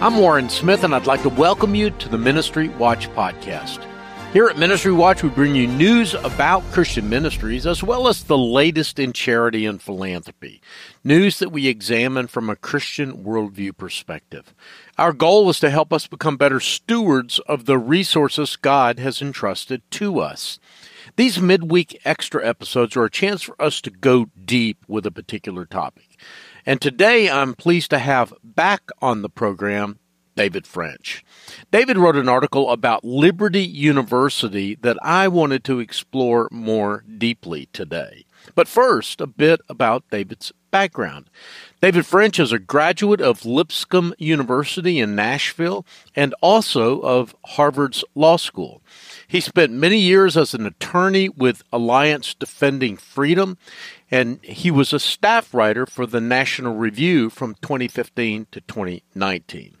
I'm Warren Smith, and I'd like to welcome you to the Ministry Watch podcast. Here at Ministry Watch, we bring you news about Christian ministries as well as the latest in charity and philanthropy. News that we examine from a Christian worldview perspective. Our goal is to help us become better stewards of the resources God has entrusted to us. These midweek extra episodes are a chance for us to go deep with a particular topic. And today I'm pleased to have back on the program David French. David wrote an article about Liberty University that I wanted to explore more deeply today. But first, a bit about David's background. David French is a graduate of Lipscomb University in Nashville and also of Harvard's Law School. He spent many years as an attorney with Alliance Defending Freedom, and he was a staff writer for the National Review from 2015 to 2019.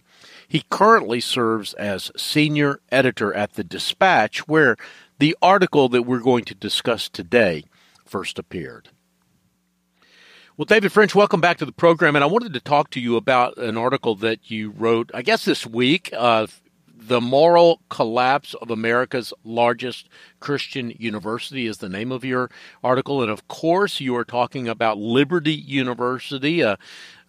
He currently serves as senior editor at the Dispatch, where the article that we're going to discuss today first appeared. Well, David French, welcome back to the program. And I wanted to talk to you about an article that you wrote, I guess, this week. Uh, the Moral Collapse of America's Largest Christian University is the name of your article. And of course, you are talking about Liberty University, a,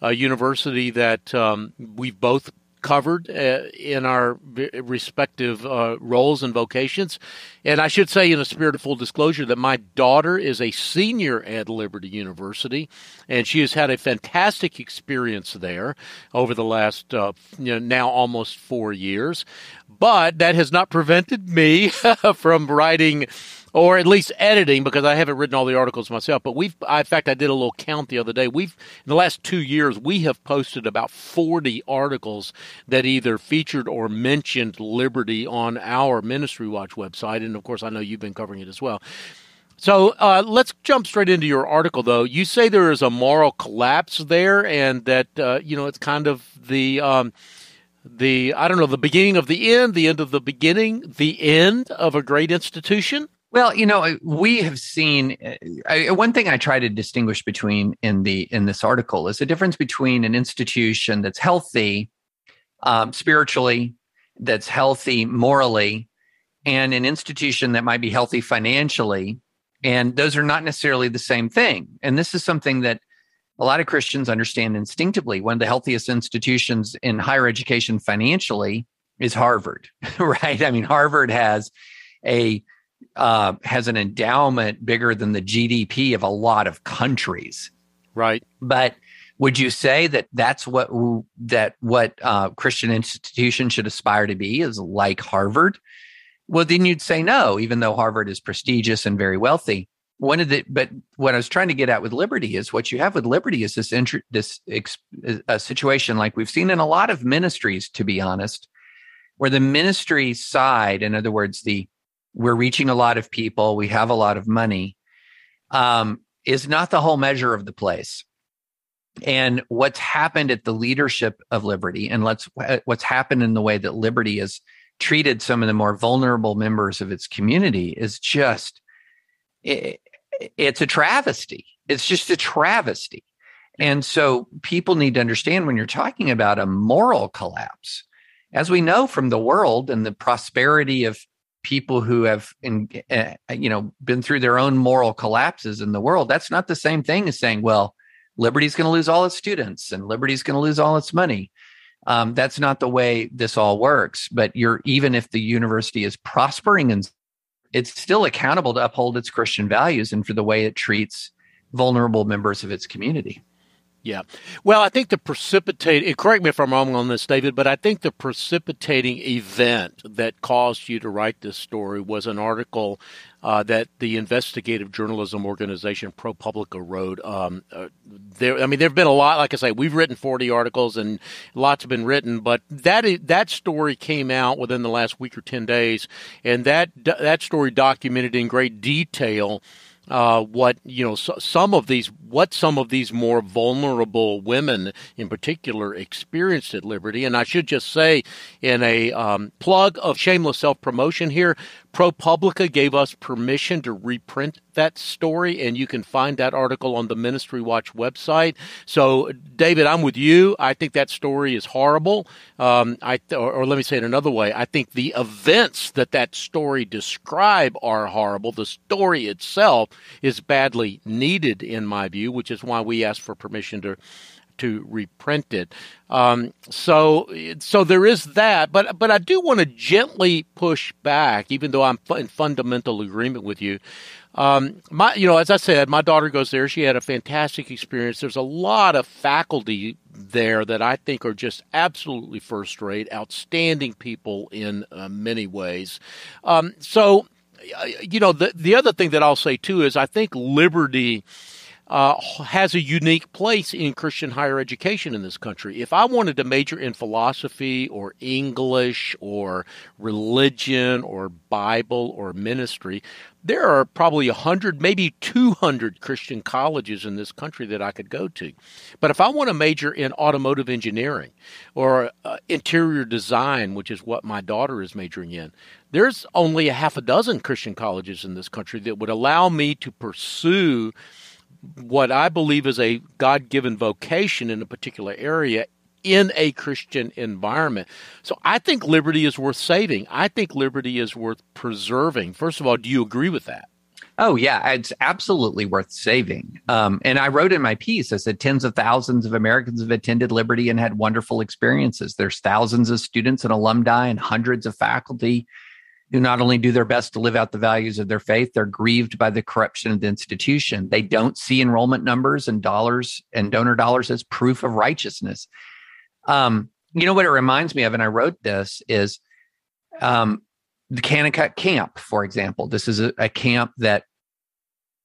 a university that um, we've both covered uh, in our respective uh, roles and vocations. And I should say, in a spirit of full disclosure, that my daughter is a senior at Liberty University, and she has had a fantastic experience there over the last uh, you know, now almost four years. But that has not prevented me from writing or at least editing because I haven't written all the articles myself. But we've, in fact, I did a little count the other day. We've, in the last two years, we have posted about 40 articles that either featured or mentioned liberty on our Ministry Watch website. And of course, I know you've been covering it as well. So uh, let's jump straight into your article, though. You say there is a moral collapse there, and that uh, you know it's kind of the um, the I don't know the beginning of the end, the end of the beginning, the end of a great institution. Well, you know, we have seen uh, one thing I try to distinguish between in the in this article is the difference between an institution that's healthy um, spiritually, that's healthy morally, and an institution that might be healthy financially, and those are not necessarily the same thing. And this is something that a lot of Christians understand instinctively. One of the healthiest institutions in higher education financially is Harvard, right? I mean, Harvard has a uh, has an endowment bigger than the GDP of a lot of countries. Right. But would you say that that's what that what uh, Christian institutions should aspire to be is like Harvard? Well, then you'd say no, even though Harvard is prestigious and very wealthy. One of the but what I was trying to get at with Liberty is what you have with Liberty is this int- this ex, a situation like we've seen in a lot of ministries, to be honest, where the ministry side, in other words, the we're reaching a lot of people, we have a lot of money, um, is not the whole measure of the place. And what's happened at the leadership of Liberty, and let's what's happened in the way that Liberty has treated some of the more vulnerable members of its community is just it, it's a travesty. It's just a travesty. And so people need to understand when you're talking about a moral collapse, as we know from the world and the prosperity of people who have in, uh, you know been through their own moral collapses in the world that's not the same thing as saying well liberty's going to lose all its students and liberty's going to lose all its money. Um, that's not the way this all works but you're even if the university is prospering and it's still accountable to uphold its christian values and for the way it treats vulnerable members of its community yeah. Well, I think the precipitating, correct me if I'm wrong on this, David, but I think the precipitating event that caused you to write this story was an article uh, that the investigative journalism organization ProPublica wrote. Um, uh, there, I mean, there have been a lot. Like I say, we've written 40 articles and lots have been written, but that is, that story came out within the last week or 10 days, and that that story documented in great detail uh, what you know so, some of these what some of these more vulnerable women in particular experienced at Liberty. And I should just say, in a um, plug of shameless self promotion here, ProPublica gave us permission to reprint that story, and you can find that article on the Ministry Watch website. So, David, I'm with you. I think that story is horrible. Um, I or, or let me say it another way. I think the events that that story describe are horrible. The story itself is badly needed, in my view, which is why we asked for permission to to reprint it. Um, so, so there is that, but but I do want to gently push back, even though I'm in fundamental agreement with you. Um, my, you know, as I said, my daughter goes there. She had a fantastic experience. There's a lot of faculty there that I think are just absolutely first rate, outstanding people in uh, many ways. Um, so, you know, the the other thing that I'll say too is I think liberty uh, has a unique place in Christian higher education in this country. If I wanted to major in philosophy or English or religion or Bible or ministry, there are probably 100, maybe 200 Christian colleges in this country that I could go to. But if I want to major in automotive engineering or uh, interior design, which is what my daughter is majoring in, there's only a half a dozen Christian colleges in this country that would allow me to pursue what I believe is a God given vocation in a particular area in a Christian environment. So I think liberty is worth saving. I think liberty is worth preserving. First of all, do you agree with that? Oh, yeah, it's absolutely worth saving. Um, and I wrote in my piece, I said tens of thousands of Americans have attended Liberty and had wonderful experiences. There's thousands of students and alumni and hundreds of faculty who not only do their best to live out the values of their faith, they're grieved by the corruption of the institution. They don't see enrollment numbers and dollars and donor dollars as proof of righteousness. Um, you know what it reminds me of, and I wrote this is um, the Kanakuk camp, for example. This is a, a camp that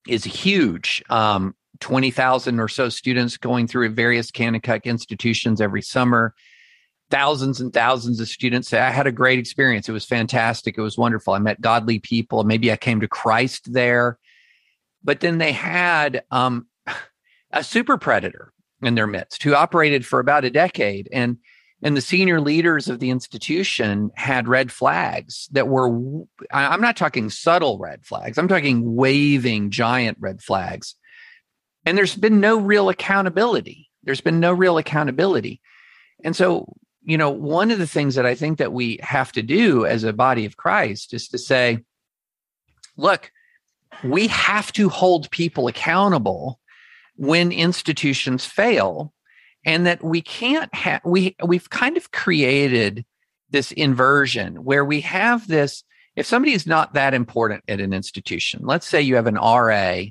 is huge. Um, 20,000 or so students going through various Kanakuk institutions every summer thousands and thousands of students say, I had a great experience. It was fantastic. It was wonderful. I met godly people. Maybe I came to Christ there. But then they had um, a super predator in their midst who operated for about a decade. And and the senior leaders of the institution had red flags that were i'm not talking subtle red flags i'm talking waving giant red flags and there's been no real accountability there's been no real accountability and so you know, one of the things that I think that we have to do as a body of Christ is to say, look, we have to hold people accountable when institutions fail and that we can't have we we've kind of created this inversion where we have this if somebody is not that important at an institution let's say you have an RA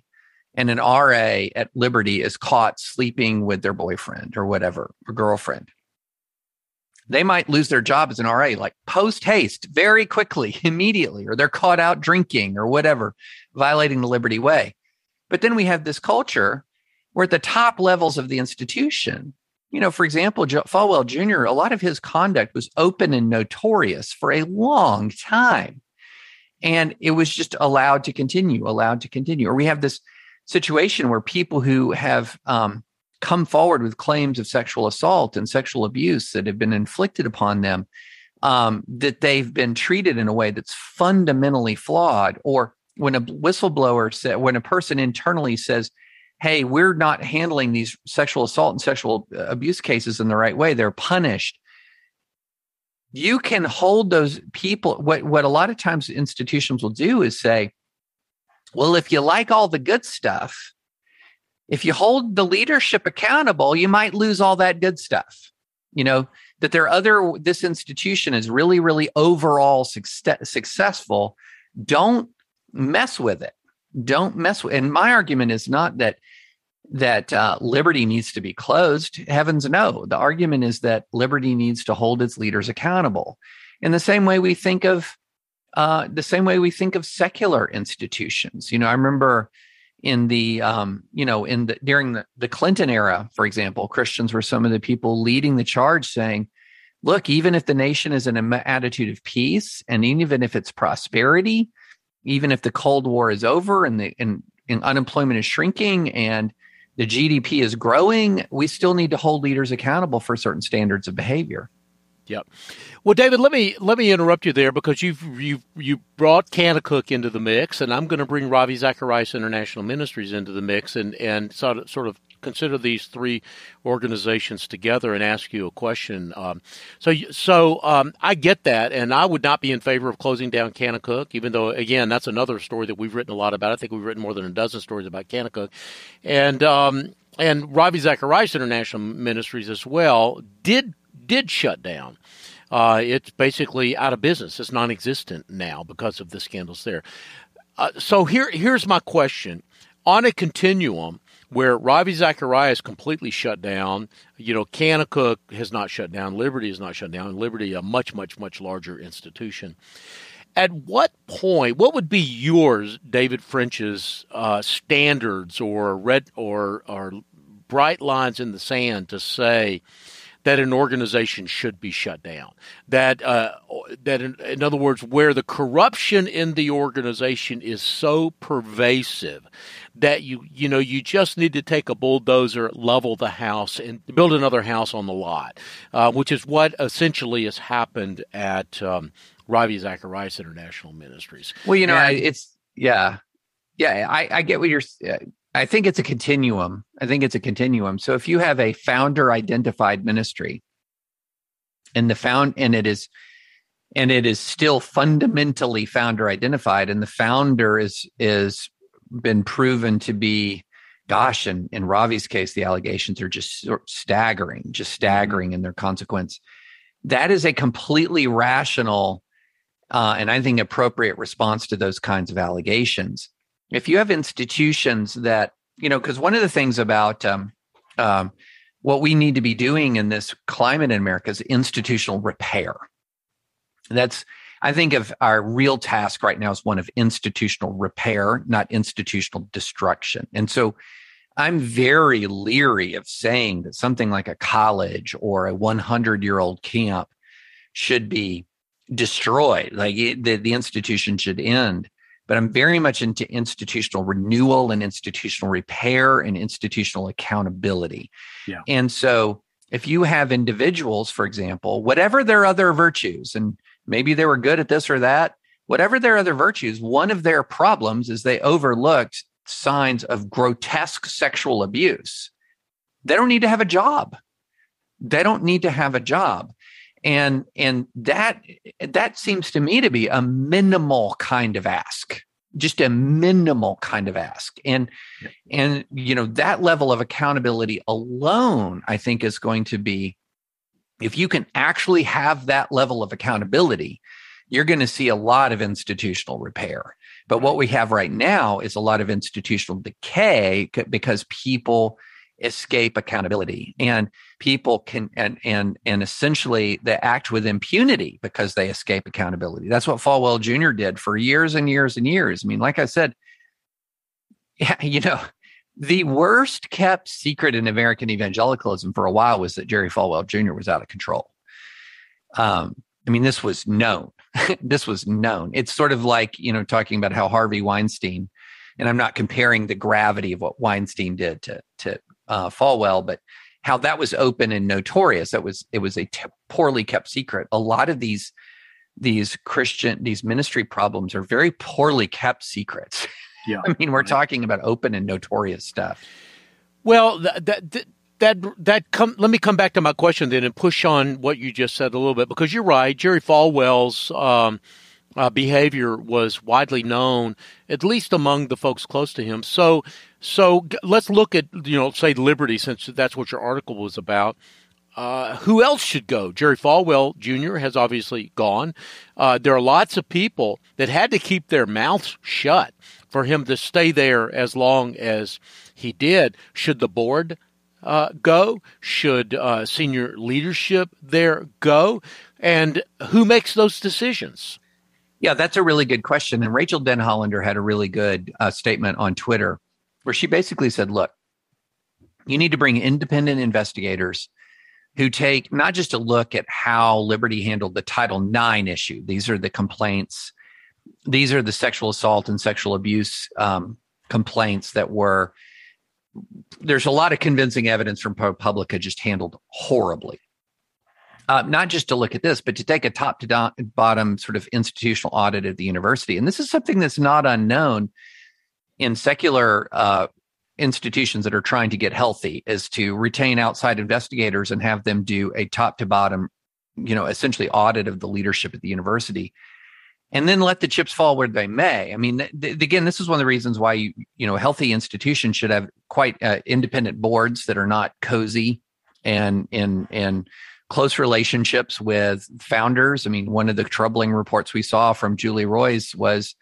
and an RA at Liberty is caught sleeping with their boyfriend or whatever or girlfriend they might lose their job as an RA like post haste, very quickly, immediately, or they're caught out drinking or whatever, violating the Liberty Way. But then we have this culture where at the top levels of the institution, you know, for example, Falwell Jr., a lot of his conduct was open and notorious for a long time. And it was just allowed to continue, allowed to continue. Or we have this situation where people who have um, come forward with claims of sexual assault and sexual abuse that have been inflicted upon them, um, that they've been treated in a way that's fundamentally flawed, or when a whistleblower said, when a person internally says, "Hey, we're not handling these sexual assault and sexual uh, abuse cases in the right way," they're punished. You can hold those people. What what a lot of times institutions will do is say, "Well, if you like all the good stuff." If you hold the leadership accountable, you might lose all that good stuff. You know, that there are other, this institution is really, really overall success, successful. Don't mess with it. Don't mess with And my argument is not that that uh, liberty needs to be closed. Heavens no. The argument is that liberty needs to hold its leaders accountable. In the same way we think of uh, the same way we think of secular institutions. You know, I remember in the um, you know in the during the, the clinton era for example christians were some of the people leading the charge saying look even if the nation is in an attitude of peace and even if it's prosperity even if the cold war is over and the and, and unemployment is shrinking and the gdp is growing we still need to hold leaders accountable for certain standards of behavior Yep. Well, David, let me let me interrupt you there because you've you you brought Kanakuk into the mix, and I'm going to bring Ravi Zacharias International Ministries into the mix, and and sort of, sort of consider these three organizations together and ask you a question. Um, so so um, I get that, and I would not be in favor of closing down Kanakuk, even though again that's another story that we've written a lot about. I think we've written more than a dozen stories about Kanakuk, and um, and Ravi Zacharias International Ministries as well did did shut down. Uh, it's basically out of business. It's non-existent now because of the scandals there. Uh, so here, here's my question: On a continuum where Ravi Zacharias completely shut down, you know, Kanakuk has not shut down, Liberty has not shut down, Liberty a much, much, much larger institution. At what point, what would be yours, David French's uh, standards or red or or bright lines in the sand to say? That an organization should be shut down. That uh, that in, in, other words, where the corruption in the organization is so pervasive that you you know you just need to take a bulldozer, level the house, and build another house on the lot, uh, which is what essentially has happened at um, Ravi Zacharias International Ministries. Well, you know, and, it's yeah, yeah. I, I get what you're. I think it's a continuum. I think it's a continuum. So if you have a founder identified ministry and the found and it is and it is still fundamentally founder identified and the founder is is been proven to be gosh and in Ravi's case the allegations are just staggering, just mm-hmm. staggering in their consequence. That is a completely rational uh, and I think appropriate response to those kinds of allegations if you have institutions that you know because one of the things about um, um, what we need to be doing in this climate in america is institutional repair. That's i think of our real task right now is one of institutional repair not institutional destruction. And so i'm very leery of saying that something like a college or a 100 year old camp should be destroyed. Like the, the institution should end but I'm very much into institutional renewal and institutional repair and institutional accountability. Yeah. And so if you have individuals, for example, whatever their other virtues, and maybe they were good at this or that, whatever their other virtues, one of their problems is they overlooked signs of grotesque sexual abuse. They don't need to have a job. They don't need to have a job and and that that seems to me to be a minimal kind of ask just a minimal kind of ask. And and you know that level of accountability alone i think is going to be if you can actually have that level of accountability you're going to see a lot of institutional repair. But what we have right now is a lot of institutional decay because people escape accountability. And people can and and and essentially they act with impunity because they escape accountability. That's what falwell jr did for years and years and years. I mean like i said you know the worst kept secret in american evangelicalism for a while was that jerry falwell jr was out of control. Um i mean this was known. This was known. It's sort of like you know talking about how harvey weinstein and I'm not comparing the gravity of what Weinstein did to to uh, Falwell, but how that was open and notorious. That was it was a t- poorly kept secret. A lot of these these Christian these ministry problems are very poorly kept secrets. Yeah, I mean we're talking about open and notorious stuff. Well, that that that, that come. Let me come back to my question then and push on what you just said a little bit because you're right. Jerry Falwell's. Um, uh, behavior was widely known, at least among the folks close to him. So, so let's look at you know, say Liberty, since that's what your article was about. Uh, who else should go? Jerry Falwell Jr. has obviously gone. Uh, there are lots of people that had to keep their mouths shut for him to stay there as long as he did. Should the board uh, go? Should uh, senior leadership there go? And who makes those decisions? Yeah, that's a really good question. And Rachael Denhollander had a really good uh, statement on Twitter where she basically said, look, you need to bring independent investigators who take not just a look at how Liberty handled the Title IX issue. These are the complaints. These are the sexual assault and sexual abuse um, complaints that were. There's a lot of convincing evidence from ProPublica just handled horribly. Uh, not just to look at this, but to take a top to do- bottom sort of institutional audit of the university. And this is something that's not unknown in secular uh, institutions that are trying to get healthy, is to retain outside investigators and have them do a top to bottom, you know, essentially audit of the leadership at the university. And then let the chips fall where they may. I mean, th- again, this is one of the reasons why you, you know, healthy institutions should have quite uh, independent boards that are not cozy and and and close relationships with founders. I mean, one of the troubling reports we saw from Julie Roys was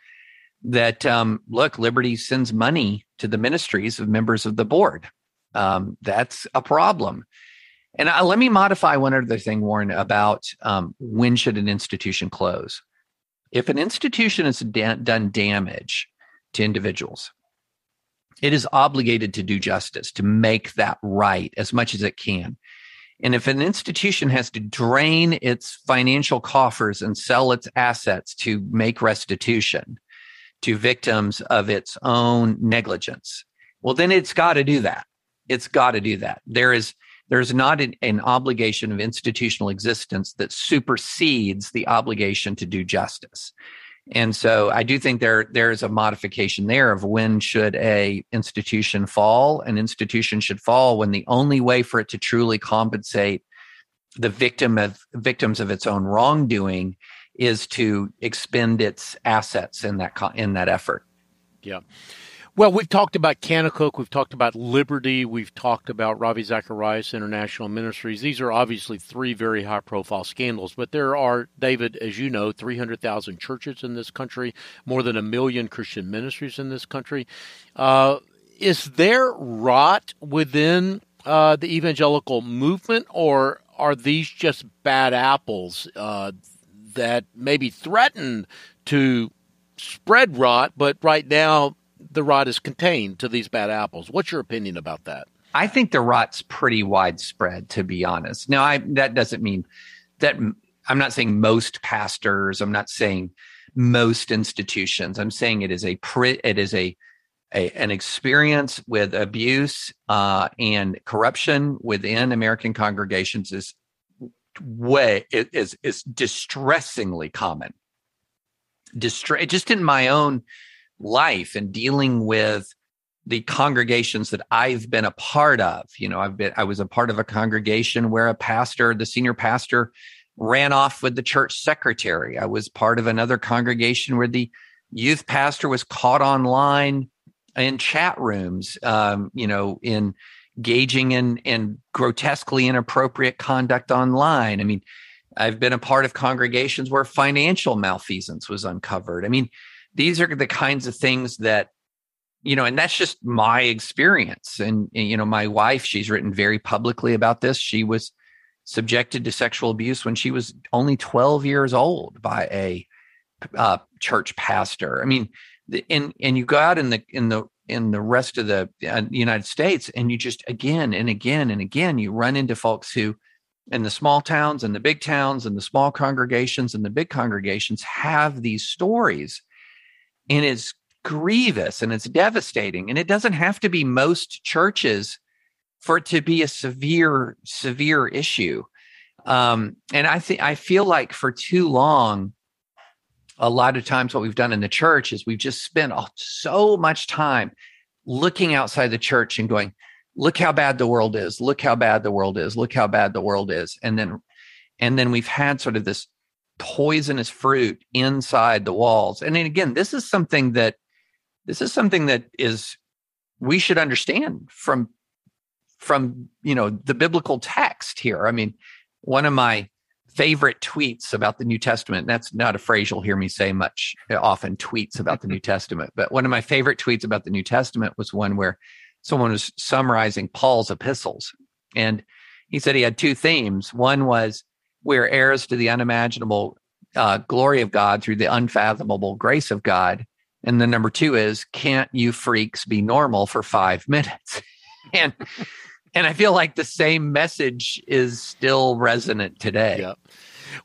that um, look, Liberty sends money to the ministries of members of the board. Um, that's a problem. And uh, let me modify one other thing, Warren, about um, when should an institution close. If an institution has da- done damage to individuals, it is obligated to do justice, to make that right as much as it can. And if an institution has to drain its financial coffers and sell its assets to make restitution to victims of its own negligence, well, then it's got to do that. It's got to do that. There is there's not an, an, obligation of institutional existence that supersedes the obligation to do justice. And so I do think there there is a modification there of when should a institution fall. An institution should fall when the only way for it to truly compensate the victim of victims of its own wrongdoing is to expend its assets in that in that effort. Yeah. Well, we've talked about Kanakuk, we've talked about Liberty, we've talked about Ravi Zacharias International Ministries. These are obviously three very high profile scandals, but there are, David, as you know, 300,000 churches in this country, more than a million Christian ministries in this country. Uh, is there rot within uh, the evangelical movement, or are these just bad apples uh, that maybe threaten to spread rot, but right now the rot is contained to these bad apples. What's your opinion about that? I think the rot's pretty widespread, to be honest. Now, I, that doesn't mean that I'm not saying most pastors. I'm not saying most institutions. I'm saying it is a it is a, a an experience with abuse uh, and corruption within American congregations is way is is distressingly common. Distra- just in my own life and dealing with the congregations that I've been a part of. You know, I've been I was a part of a congregation where a pastor, the senior pastor, ran off with the church secretary. I was part of another congregation where the youth pastor was caught online in chat rooms, um, you know, in engaging in in grotesquely inappropriate conduct online. I mean, I've been a part of congregations where financial malfeasance was uncovered. I mean, these are the kinds of things that you know and that's just my experience. And, and, you know my wife she's written very publicly about this. She was subjected to sexual abuse when she was only 12 years old by a uh, church pastor. I mean the, and and you go out in the in the in the rest of the uh, united states and you just again and again and again you run into folks who in the small towns and the big towns and the small congregations and the big congregations have these stories and it's grievous and it's devastating. And it doesn't have to be most churches for it to be a severe, severe issue. Um, and I think I feel like for too long, a lot of times what we've done in the church is we've just spent so much time looking outside the church and going, look how bad the world is, look how bad the world is, look how bad the world is. And then and then we've had sort of this poisonous fruit inside the walls. And again, this is something that this is something that is we should understand from from you know the biblical text here. I mean, one of my favorite tweets about the New Testament. That's not a phrase you'll hear me say much often tweets about the New Testament, but one of my favorite tweets about the New Testament was one where someone was summarizing Paul's epistles. And he said he had two themes. One was we're heirs to the unimaginable uh, glory of God through the unfathomable grace of God. And the number two is, can't you freaks be normal for five minutes? and and I feel like the same message is still resonant today.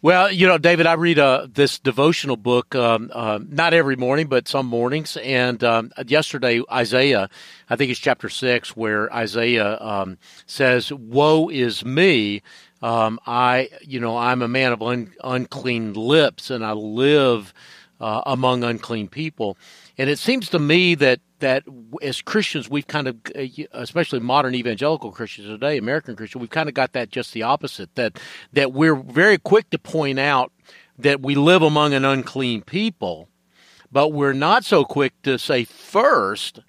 Well, you know, David, I read uh, this devotional book um, uh, not every morning, but some mornings. And um, yesterday, Isaiah, I think it's chapter six, where Isaiah um, says, "Woe is me." Um, I, you know, I'm a man of un, unclean lips, and I live uh, among unclean people. And it seems to me that that as Christians, we've kind of, uh, especially modern evangelical Christians today, American Christians, we've kind of got that just the opposite. That that we're very quick to point out that we live among an unclean people, but we're not so quick to say first,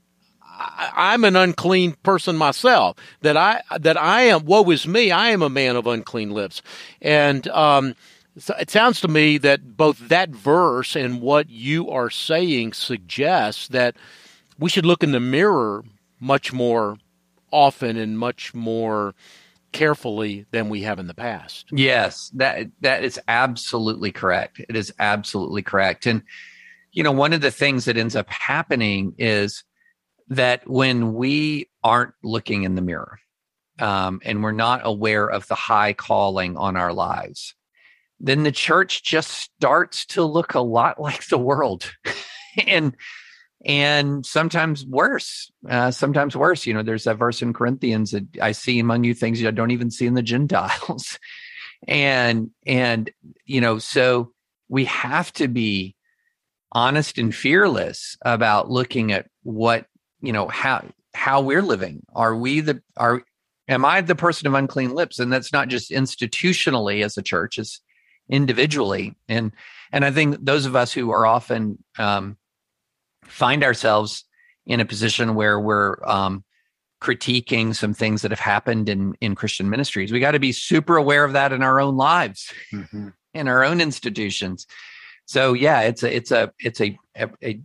I, am an unclean person myself. That I that I am. Woe is me! I am a man of unclean lips, and um, so it sounds to me that both that verse and what you are saying suggests that we should look in the mirror much more often and much more carefully than we have in the past. Yes, that that is absolutely correct. It is absolutely correct. And you know, one of the things that ends up happening is that when we aren't looking in the mirror um, and we're not aware of the high calling on our lives, then the church just starts to look a lot like the world. and and sometimes worse uh, sometimes worse you know there's that verse in corinthians that i see among you things you don't even see in the gentiles and and you know so we have to be honest and fearless about looking at what you know how how we're living. Are we the are am i the person of unclean lips? And that's not just institutionally as a church as individually. And and i think those of us who are often um, find ourselves in a position where we're um, critiquing some things that have happened in in christian ministries we got to be super aware of that in our own lives mm-hmm. in our own institutions. So yeah it's a it's a it's a, a, a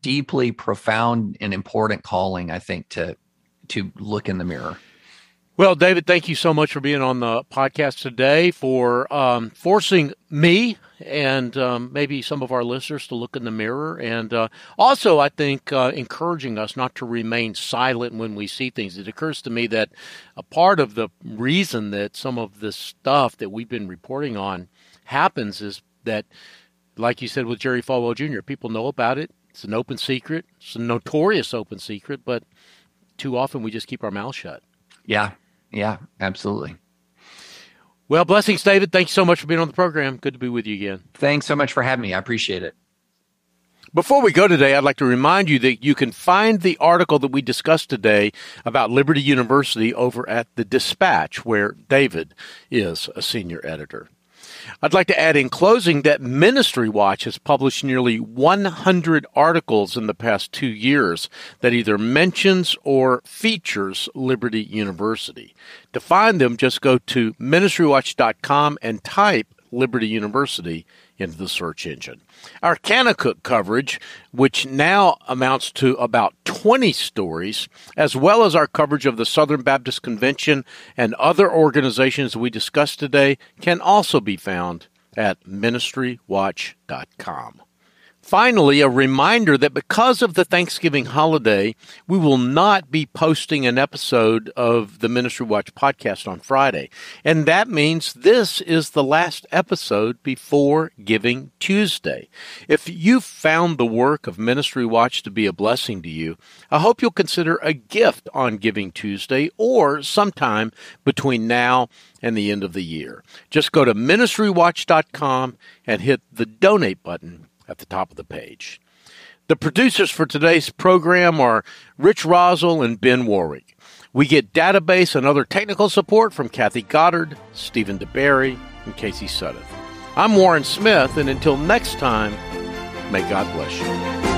deeply profound and important calling, I think, to to look in the mirror. Well, David, thank you so much for being on the podcast today, for um, forcing me and um, maybe some of our listeners to look in the mirror, and uh, also, I think, uh, encouraging us not to remain silent when we see things. It occurs to me that a part of the reason that some of this stuff that we've been reporting on happens is that, like you said with Jerry Falwell Jr., people know about it, it's an open secret. It's a notorious open secret, but too often we just keep our mouth shut. Yeah. Yeah, absolutely. Well, blessings, David. Thank you so much for being on the program. Good to be with you again. Thanks so much for having me. I appreciate it. Before we go today, I'd like to remind you that you can find the article that we discussed today about Liberty University over at the Dispatch, where David is a senior editor. I'd like to add in closing that Ministry Watch has published nearly 100 articles in the past two years that either mentions or features Liberty University. To find them, just go to ministrywatch.com and type Liberty University into the search engine. Our Kanakuk coverage, which now amounts to about 20 stories, as well as our coverage of the Southern Baptist Convention and other organizations we discussed today, can also be found at ministrywatch.com. Finally, a reminder that because of the Thanksgiving holiday, we will not be posting an episode of the Ministry Watch podcast on Friday. And that means this is the last episode before Giving Tuesday. If you found the work of Ministry Watch to be a blessing to you, I hope you'll consider a gift on Giving Tuesday or sometime between now and the end of the year. Just go to ministrywatch.com and hit the donate button at the top of the page. The producers for today's program are Rich Rosell and Ben Warwick. We get database and other technical support from Kathy Goddard, Stephen DeBerry, and Casey Sutton. I'm Warren Smith, and until next time, may God bless you.